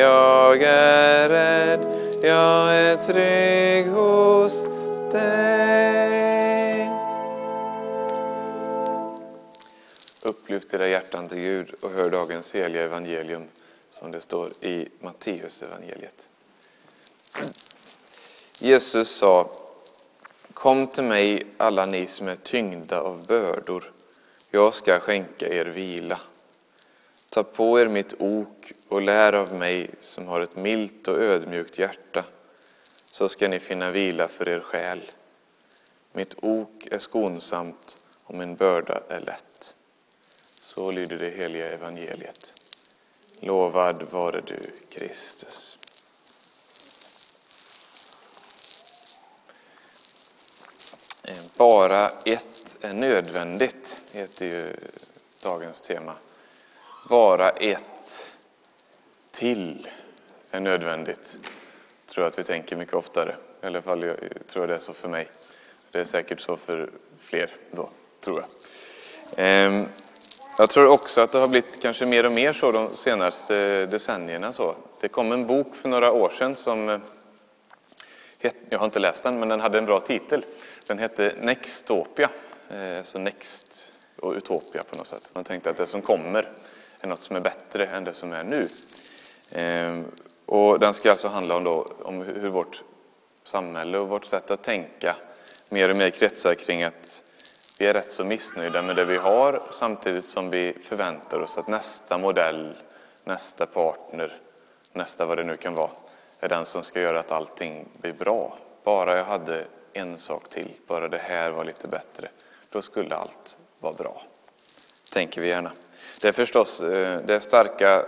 Jag är rädd, jag är trygg hos dig. Upplyft era hjärtan till Gud och hör dagens heliga evangelium som det står i Matteus evangeliet. Jesus sa Kom till mig alla ni som är tyngda av bördor. Jag ska skänka er vila. Ta på er mitt ok och lär av mig som har ett milt och ödmjukt hjärta, så ska ni finna vila för er själ. Mitt ok är skonsamt och min börda är lätt. Så lyder det heliga evangeliet. Lovad vare du, Kristus. Eh, bara ett är nödvändigt, heter ju dagens tema. Bara ett till är nödvändigt. tror jag att vi tänker mycket oftare. I alla fall jag tror jag det är så för mig. Det är säkert så för fler då, tror jag. Ehm, jag tror också att det har blivit kanske mer och mer så de senaste decennierna. Så. Det kom en bok för några år sedan som, eh, jag har inte läst den, men den hade en bra titel. Den hette Nextopia, eh, så Next och Utopia på något sätt. Man tänkte att det som kommer är något som är bättre än det som är nu. Ehm, och den ska alltså handla om, då, om hur vårt samhälle och vårt sätt att tänka mer och mer kretsar kring att vi är rätt så missnöjda med det vi har samtidigt som vi förväntar oss att nästa modell, nästa partner, nästa vad det nu kan vara, är den som ska göra att allting blir bra. Bara jag hade en sak till, bara det här var lite bättre, då skulle allt vara bra. Tänker vi gärna. Det är förstås eh, det är starka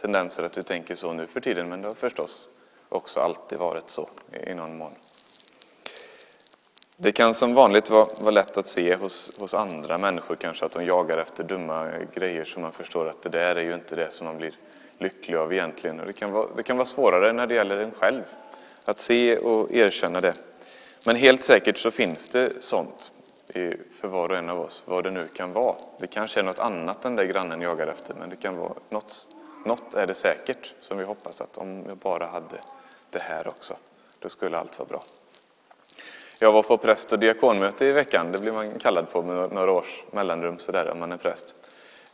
tendenser att vi tänker så nu för tiden, men det har förstås också alltid varit så i någon mån. Det kan som vanligt vara, vara lätt att se hos, hos andra människor kanske att de jagar efter dumma grejer som man förstår att det där är ju inte det som man blir lycklig av egentligen. Och det, kan vara, det kan vara svårare när det gäller en själv att se och erkänna det. Men helt säkert så finns det sånt för var och en av oss, vad det nu kan vara. Det kanske är något annat än det grannen jagar efter, men det kan vara något, något är det säkert som vi hoppas att om jag bara hade det här också, då skulle allt vara bra. Jag var på präst och diakonmöte i veckan, det blir man kallad på med några års mellanrum sådär om man är präst.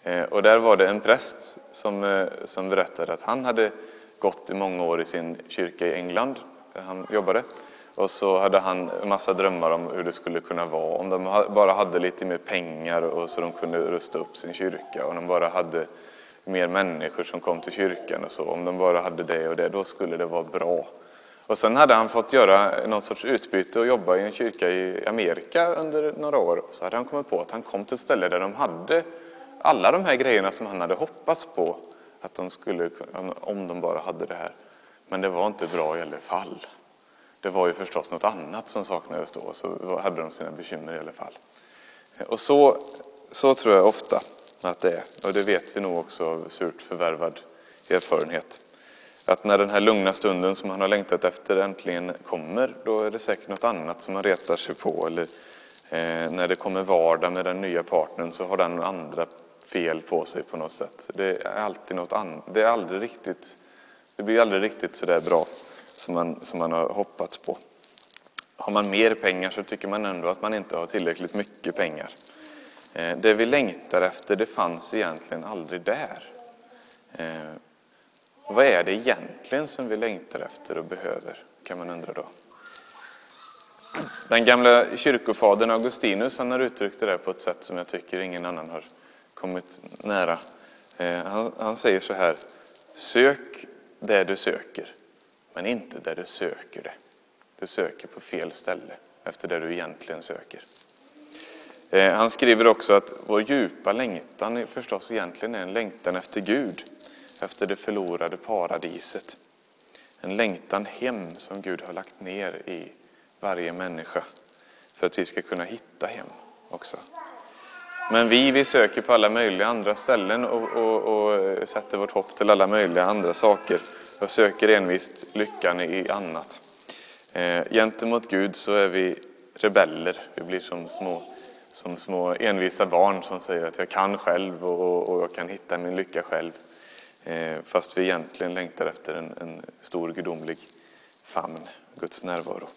Eh, och där var det en präst som, eh, som berättade att han hade gått i många år i sin kyrka i England, där han jobbade. Och så hade han en massa drömmar om hur det skulle kunna vara om de bara hade lite mer pengar och så de kunde rusta upp sin kyrka. Om de bara hade mer människor som kom till kyrkan och så. Om de bara hade det och det, då skulle det vara bra. Och sen hade han fått göra någon sorts utbyte och jobba i en kyrka i Amerika under några år. Så hade han kommit på att han kom till ett ställe där de hade alla de här grejerna som han hade hoppats på att de skulle, om de bara hade det här. Men det var inte bra i alla fall. Det var ju förstås något annat som saknades då, så hade de sina bekymmer i alla fall. Och så, så tror jag ofta att det är, och det vet vi nog också av surt förvärvad erfarenhet. Att när den här lugna stunden som man har längtat efter äntligen kommer, då är det säkert något annat som man retar sig på. Eller eh, när det kommer vardag med den nya partnern så har den andra fel på sig på något sätt. Det är alltid något annat. Det är aldrig riktigt, det blir aldrig riktigt sådär bra som man, som man har hoppats på. Har man mer pengar så tycker man ändå att man inte har tillräckligt mycket pengar. Eh, det vi längtar efter, det fanns egentligen aldrig där. Eh, vad är det egentligen som vi längtar efter och behöver, kan man undra då. Den gamla kyrkofadern Augustinus han har uttryckt det där på ett sätt som jag tycker ingen annan har kommit nära. Eh, han, han säger så här, sök det du söker men inte där du söker det. Du söker på fel ställe efter det du egentligen söker. Eh, han skriver också att vår djupa längtan är förstås egentligen är en längtan efter Gud, efter det förlorade paradiset. En längtan hem som Gud har lagt ner i varje människa för att vi ska kunna hitta hem också. Men vi, vi söker på alla möjliga andra ställen och, och, och eh, sätter vårt hopp till alla möjliga andra saker jag söker envist lyckan i annat. Eh, gentemot Gud så är vi rebeller. Vi blir som små, som små envisa barn som säger att jag kan själv och, och jag kan hitta min lycka själv. Eh, fast vi egentligen längtar efter en, en stor gudomlig famn, Guds närvaro.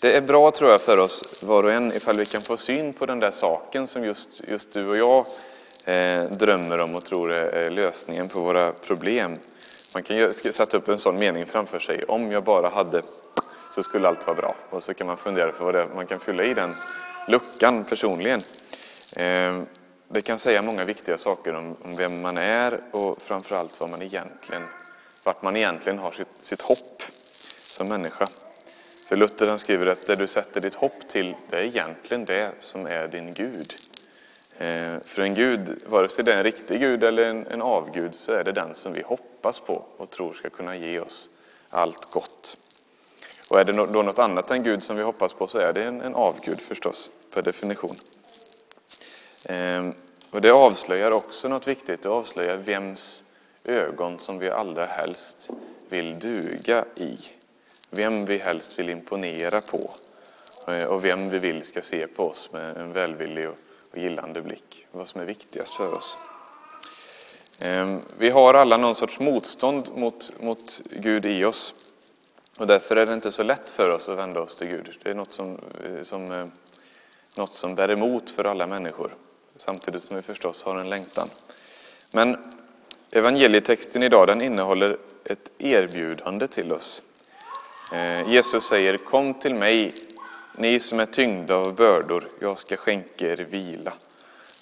Det är bra tror jag för oss var och en ifall vi kan få syn på den där saken som just, just du och jag eh, drömmer om och tror är lösningen på våra problem. Man kan sätta upp en sån mening framför sig. Om jag bara hade så skulle allt vara bra. Och så kan man fundera på vad det är man kan fylla i den luckan personligen. Ehm, det kan säga många viktiga saker om, om vem man är och framförallt vad man egentligen, vart man egentligen har sitt, sitt hopp som människa. För Luther han skriver att det du sätter ditt hopp till, det är egentligen det som är din Gud. Eh, för en Gud, vare sig det är en riktig Gud eller en, en avgud, så är det den som vi hoppas på och tror ska kunna ge oss allt gott. Och är det då något annat än Gud som vi hoppas på så är det en, en avgud förstås, per definition. Ehm, och det avslöjar också något viktigt, det avslöjar vems ögon som vi allra helst vill duga i. Vem vi helst vill imponera på eh, och vem vi vill ska se på oss med en välvillig och och gillande blick. Vad som är viktigast för oss. Ehm, vi har alla någon sorts motstånd mot, mot Gud i oss. Och därför är det inte så lätt för oss att vända oss till Gud. Det är något som, eh, som, eh, något som bär emot för alla människor. Samtidigt som vi förstås har en längtan. Men evangelietexten idag den innehåller ett erbjudande till oss. Ehm, Jesus säger Kom till mig, ni som är tyngda av bördor, jag ska skänka er vila.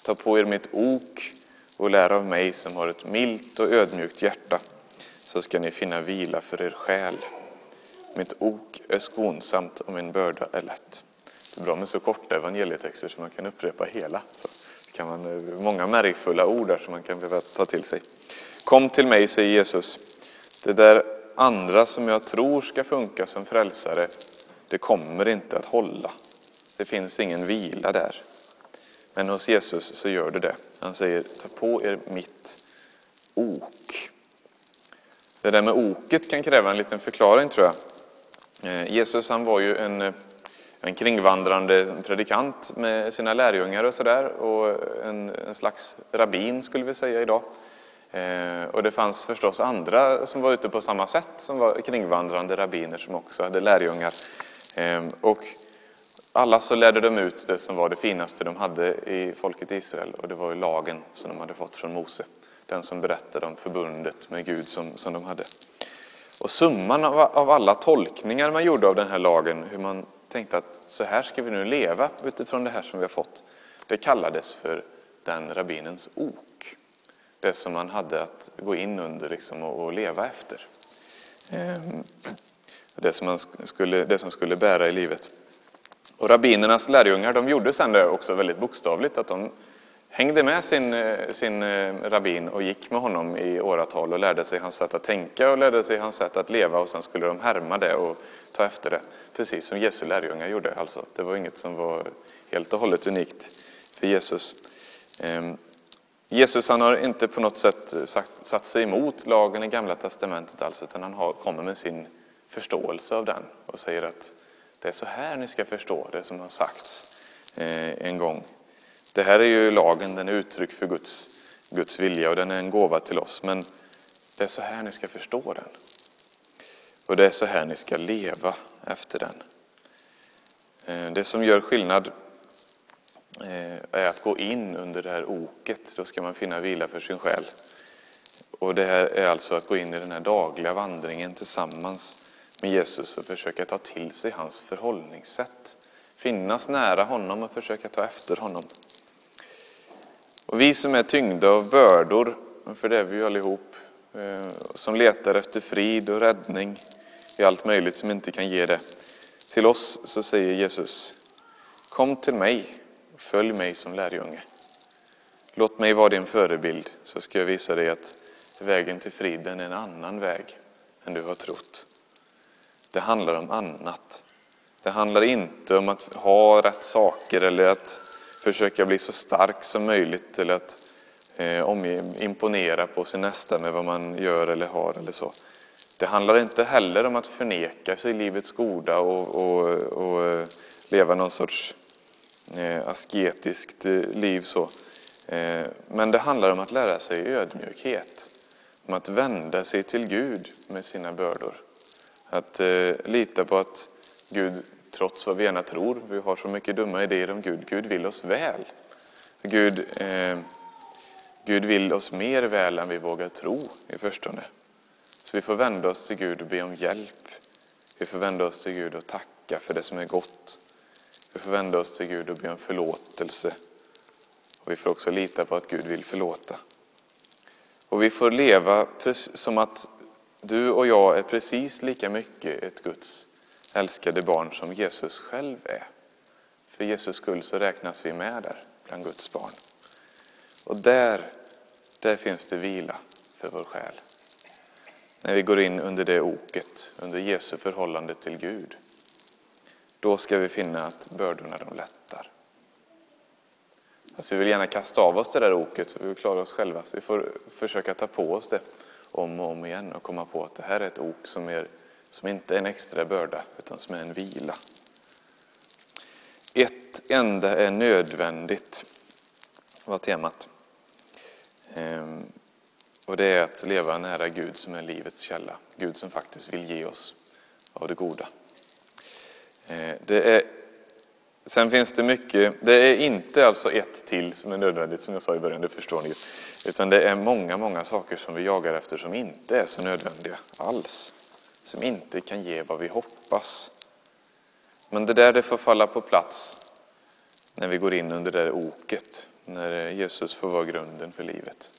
Ta på er mitt ok och lär av mig som har ett milt och ödmjukt hjärta, så ska ni finna vila för er själ. Mitt ok är skonsamt och min börda är lätt. Det är bra med så korta evangelietexter så man kan upprepa hela. Så kan man, många märgfulla ord där som man kan behöva ta till sig. Kom till mig, säger Jesus. Det där andra som jag tror ska funka som frälsare, det kommer inte att hålla. Det finns ingen vila där. Men hos Jesus så gör det det. Han säger, ta på er mitt ok. Det där med oket kan kräva en liten förklaring tror jag. Eh, Jesus han var ju en, eh, en kringvandrande predikant med sina lärjungar och sådär och en, en slags rabbin skulle vi säga idag. Eh, och det fanns förstås andra som var ute på samma sätt som var kringvandrande rabbiner som också hade lärjungar. Ehm, och alla så lärde de ut det som var det finaste de hade i folket Israel och det var ju lagen som de hade fått från Mose. Den som berättade om förbundet med Gud som, som de hade. Och summan av, av alla tolkningar man gjorde av den här lagen, hur man tänkte att så här ska vi nu leva utifrån det här som vi har fått, det kallades för den rabbinens ok. Det som man hade att gå in under liksom och, och leva efter. Mm det, som man skulle, det som skulle bära i livet. Och rabbinernas lärjungar de gjorde sen det också väldigt bokstavligt, att de hängde med sin, eh, sin eh, rabbin och gick med honom i åratal och lärde sig hans sätt att tänka och lärde sig hans sätt att leva och sen skulle de härma det och ta efter det. Precis som Jesu lärjungar gjorde alltså. Det var inget som var helt och hållet unikt för Jesus. Ehm, Jesus han har inte på något sätt eh, sagt, satt sig emot lagen i Gamla Testamentet alls, utan han har, kommer med sin förståelse av den och säger att det är så här ni ska förstå det som har sagts eh, en gång. Det här är ju lagen, den är uttryck för Guds, Guds vilja och den är en gåva till oss. Men det är så här ni ska förstå den. Och det är så här ni ska leva efter den. Eh, det som gör skillnad eh, är att gå in under det här oket. Då ska man finna vila för sin själ. Och det här är alltså att gå in i den här dagliga vandringen tillsammans med Jesus och försöka ta till sig hans förhållningssätt. Finnas nära honom och försöka ta efter honom. Och vi som är tyngda av bördor, för det är vi ju allihop, eh, som letar efter frid och räddning i allt möjligt som inte kan ge det. Till oss så säger Jesus, kom till mig och följ mig som lärjunge. Låt mig vara din förebild så ska jag visa dig att vägen till friden är en annan väg än du har trott. Det handlar om annat. Det handlar inte om att ha rätt saker eller att försöka bli så stark som möjligt eller att eh, imponera på sin nästa med vad man gör eller har eller så. Det handlar inte heller om att förneka sig livets goda och, och, och eh, leva någon sorts eh, asketiskt eh, liv. så. Eh, men det handlar om att lära sig ödmjukhet. om att vända sig till Gud med sina bördor. Att eh, lita på att Gud, trots vad vi gärna tror, vi har så mycket dumma idéer om Gud, Gud vill oss väl. Gud, eh, Gud vill oss mer väl än vi vågar tro i förstone. Så vi får vända oss till Gud och be om hjälp. Vi får vända oss till Gud och tacka för det som är gott. Vi får vända oss till Gud och be om förlåtelse. Och vi får också lita på att Gud vill förlåta. Och vi får leva som att du och jag är precis lika mycket ett Guds älskade barn som Jesus själv är. För Jesus skull så räknas vi med där bland Guds barn. Och där, där finns det vila för vår själ. När vi går in under det oket, under Jesu förhållande till Gud. Då ska vi finna att bördorna de lättar. Alltså vi vill gärna kasta av oss det där oket, för vi vill klara oss själva. Så vi får försöka ta på oss det om och om igen och komma på att det här är ett ok som, är, som inte är en extra börda, utan som är en vila. Ett enda är nödvändigt, var temat. Ehm, och det är att leva nära Gud som är livets källa. Gud som faktiskt vill ge oss av det goda. Ehm, det är, sen finns det mycket, det är inte alltså ett till som är nödvändigt som jag sa i början, det förstår ni. Utan det är många, många saker som vi jagar efter som inte är så nödvändiga alls. Som inte kan ge vad vi hoppas. Men det där det får falla på plats när vi går in under det där oket, när Jesus får vara grunden för livet.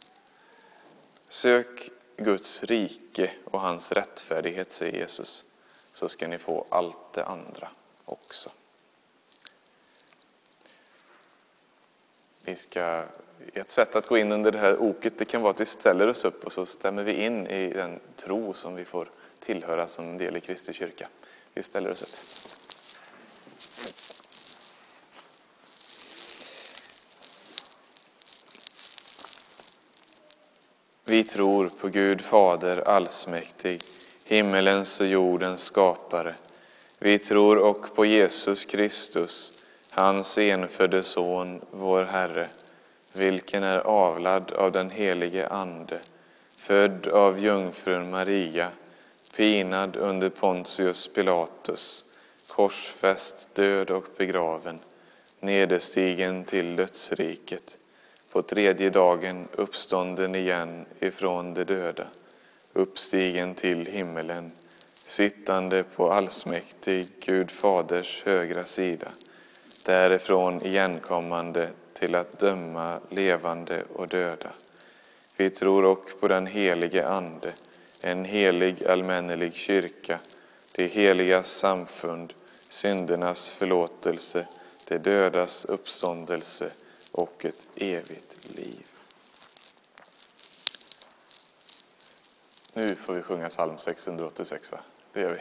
Sök Guds rike och hans rättfärdighet, säger Jesus, så ska ni få allt det andra också. Vi ska, ett sätt att gå in under det här oket det kan vara att vi ställer oss upp och så stämmer vi in i den tro som vi får tillhöra som en del i Kristi kyrka. Vi ställer oss upp. Vi tror på Gud Fader allsmäktig, himmelens och jordens skapare. Vi tror och på Jesus Kristus, hans enfödde Son, vår Herre, vilken är avlad av den helige Ande, född av jungfrun Maria, pinad under Pontius Pilatus, korsfäst, död och begraven, nederstigen till dödsriket, på tredje dagen uppstånden igen ifrån de döda, uppstigen till himmelen, sittande på allsmäktig Gud Faders högra sida, därifrån igenkommande till att döma levande och döda. Vi tror också på den helige Ande, en helig allmännelig kyrka, det heligas samfund, syndernas förlåtelse, det dödas uppståndelse och ett evigt liv. Nu får vi sjunga psalm 686, va? Det gör vi.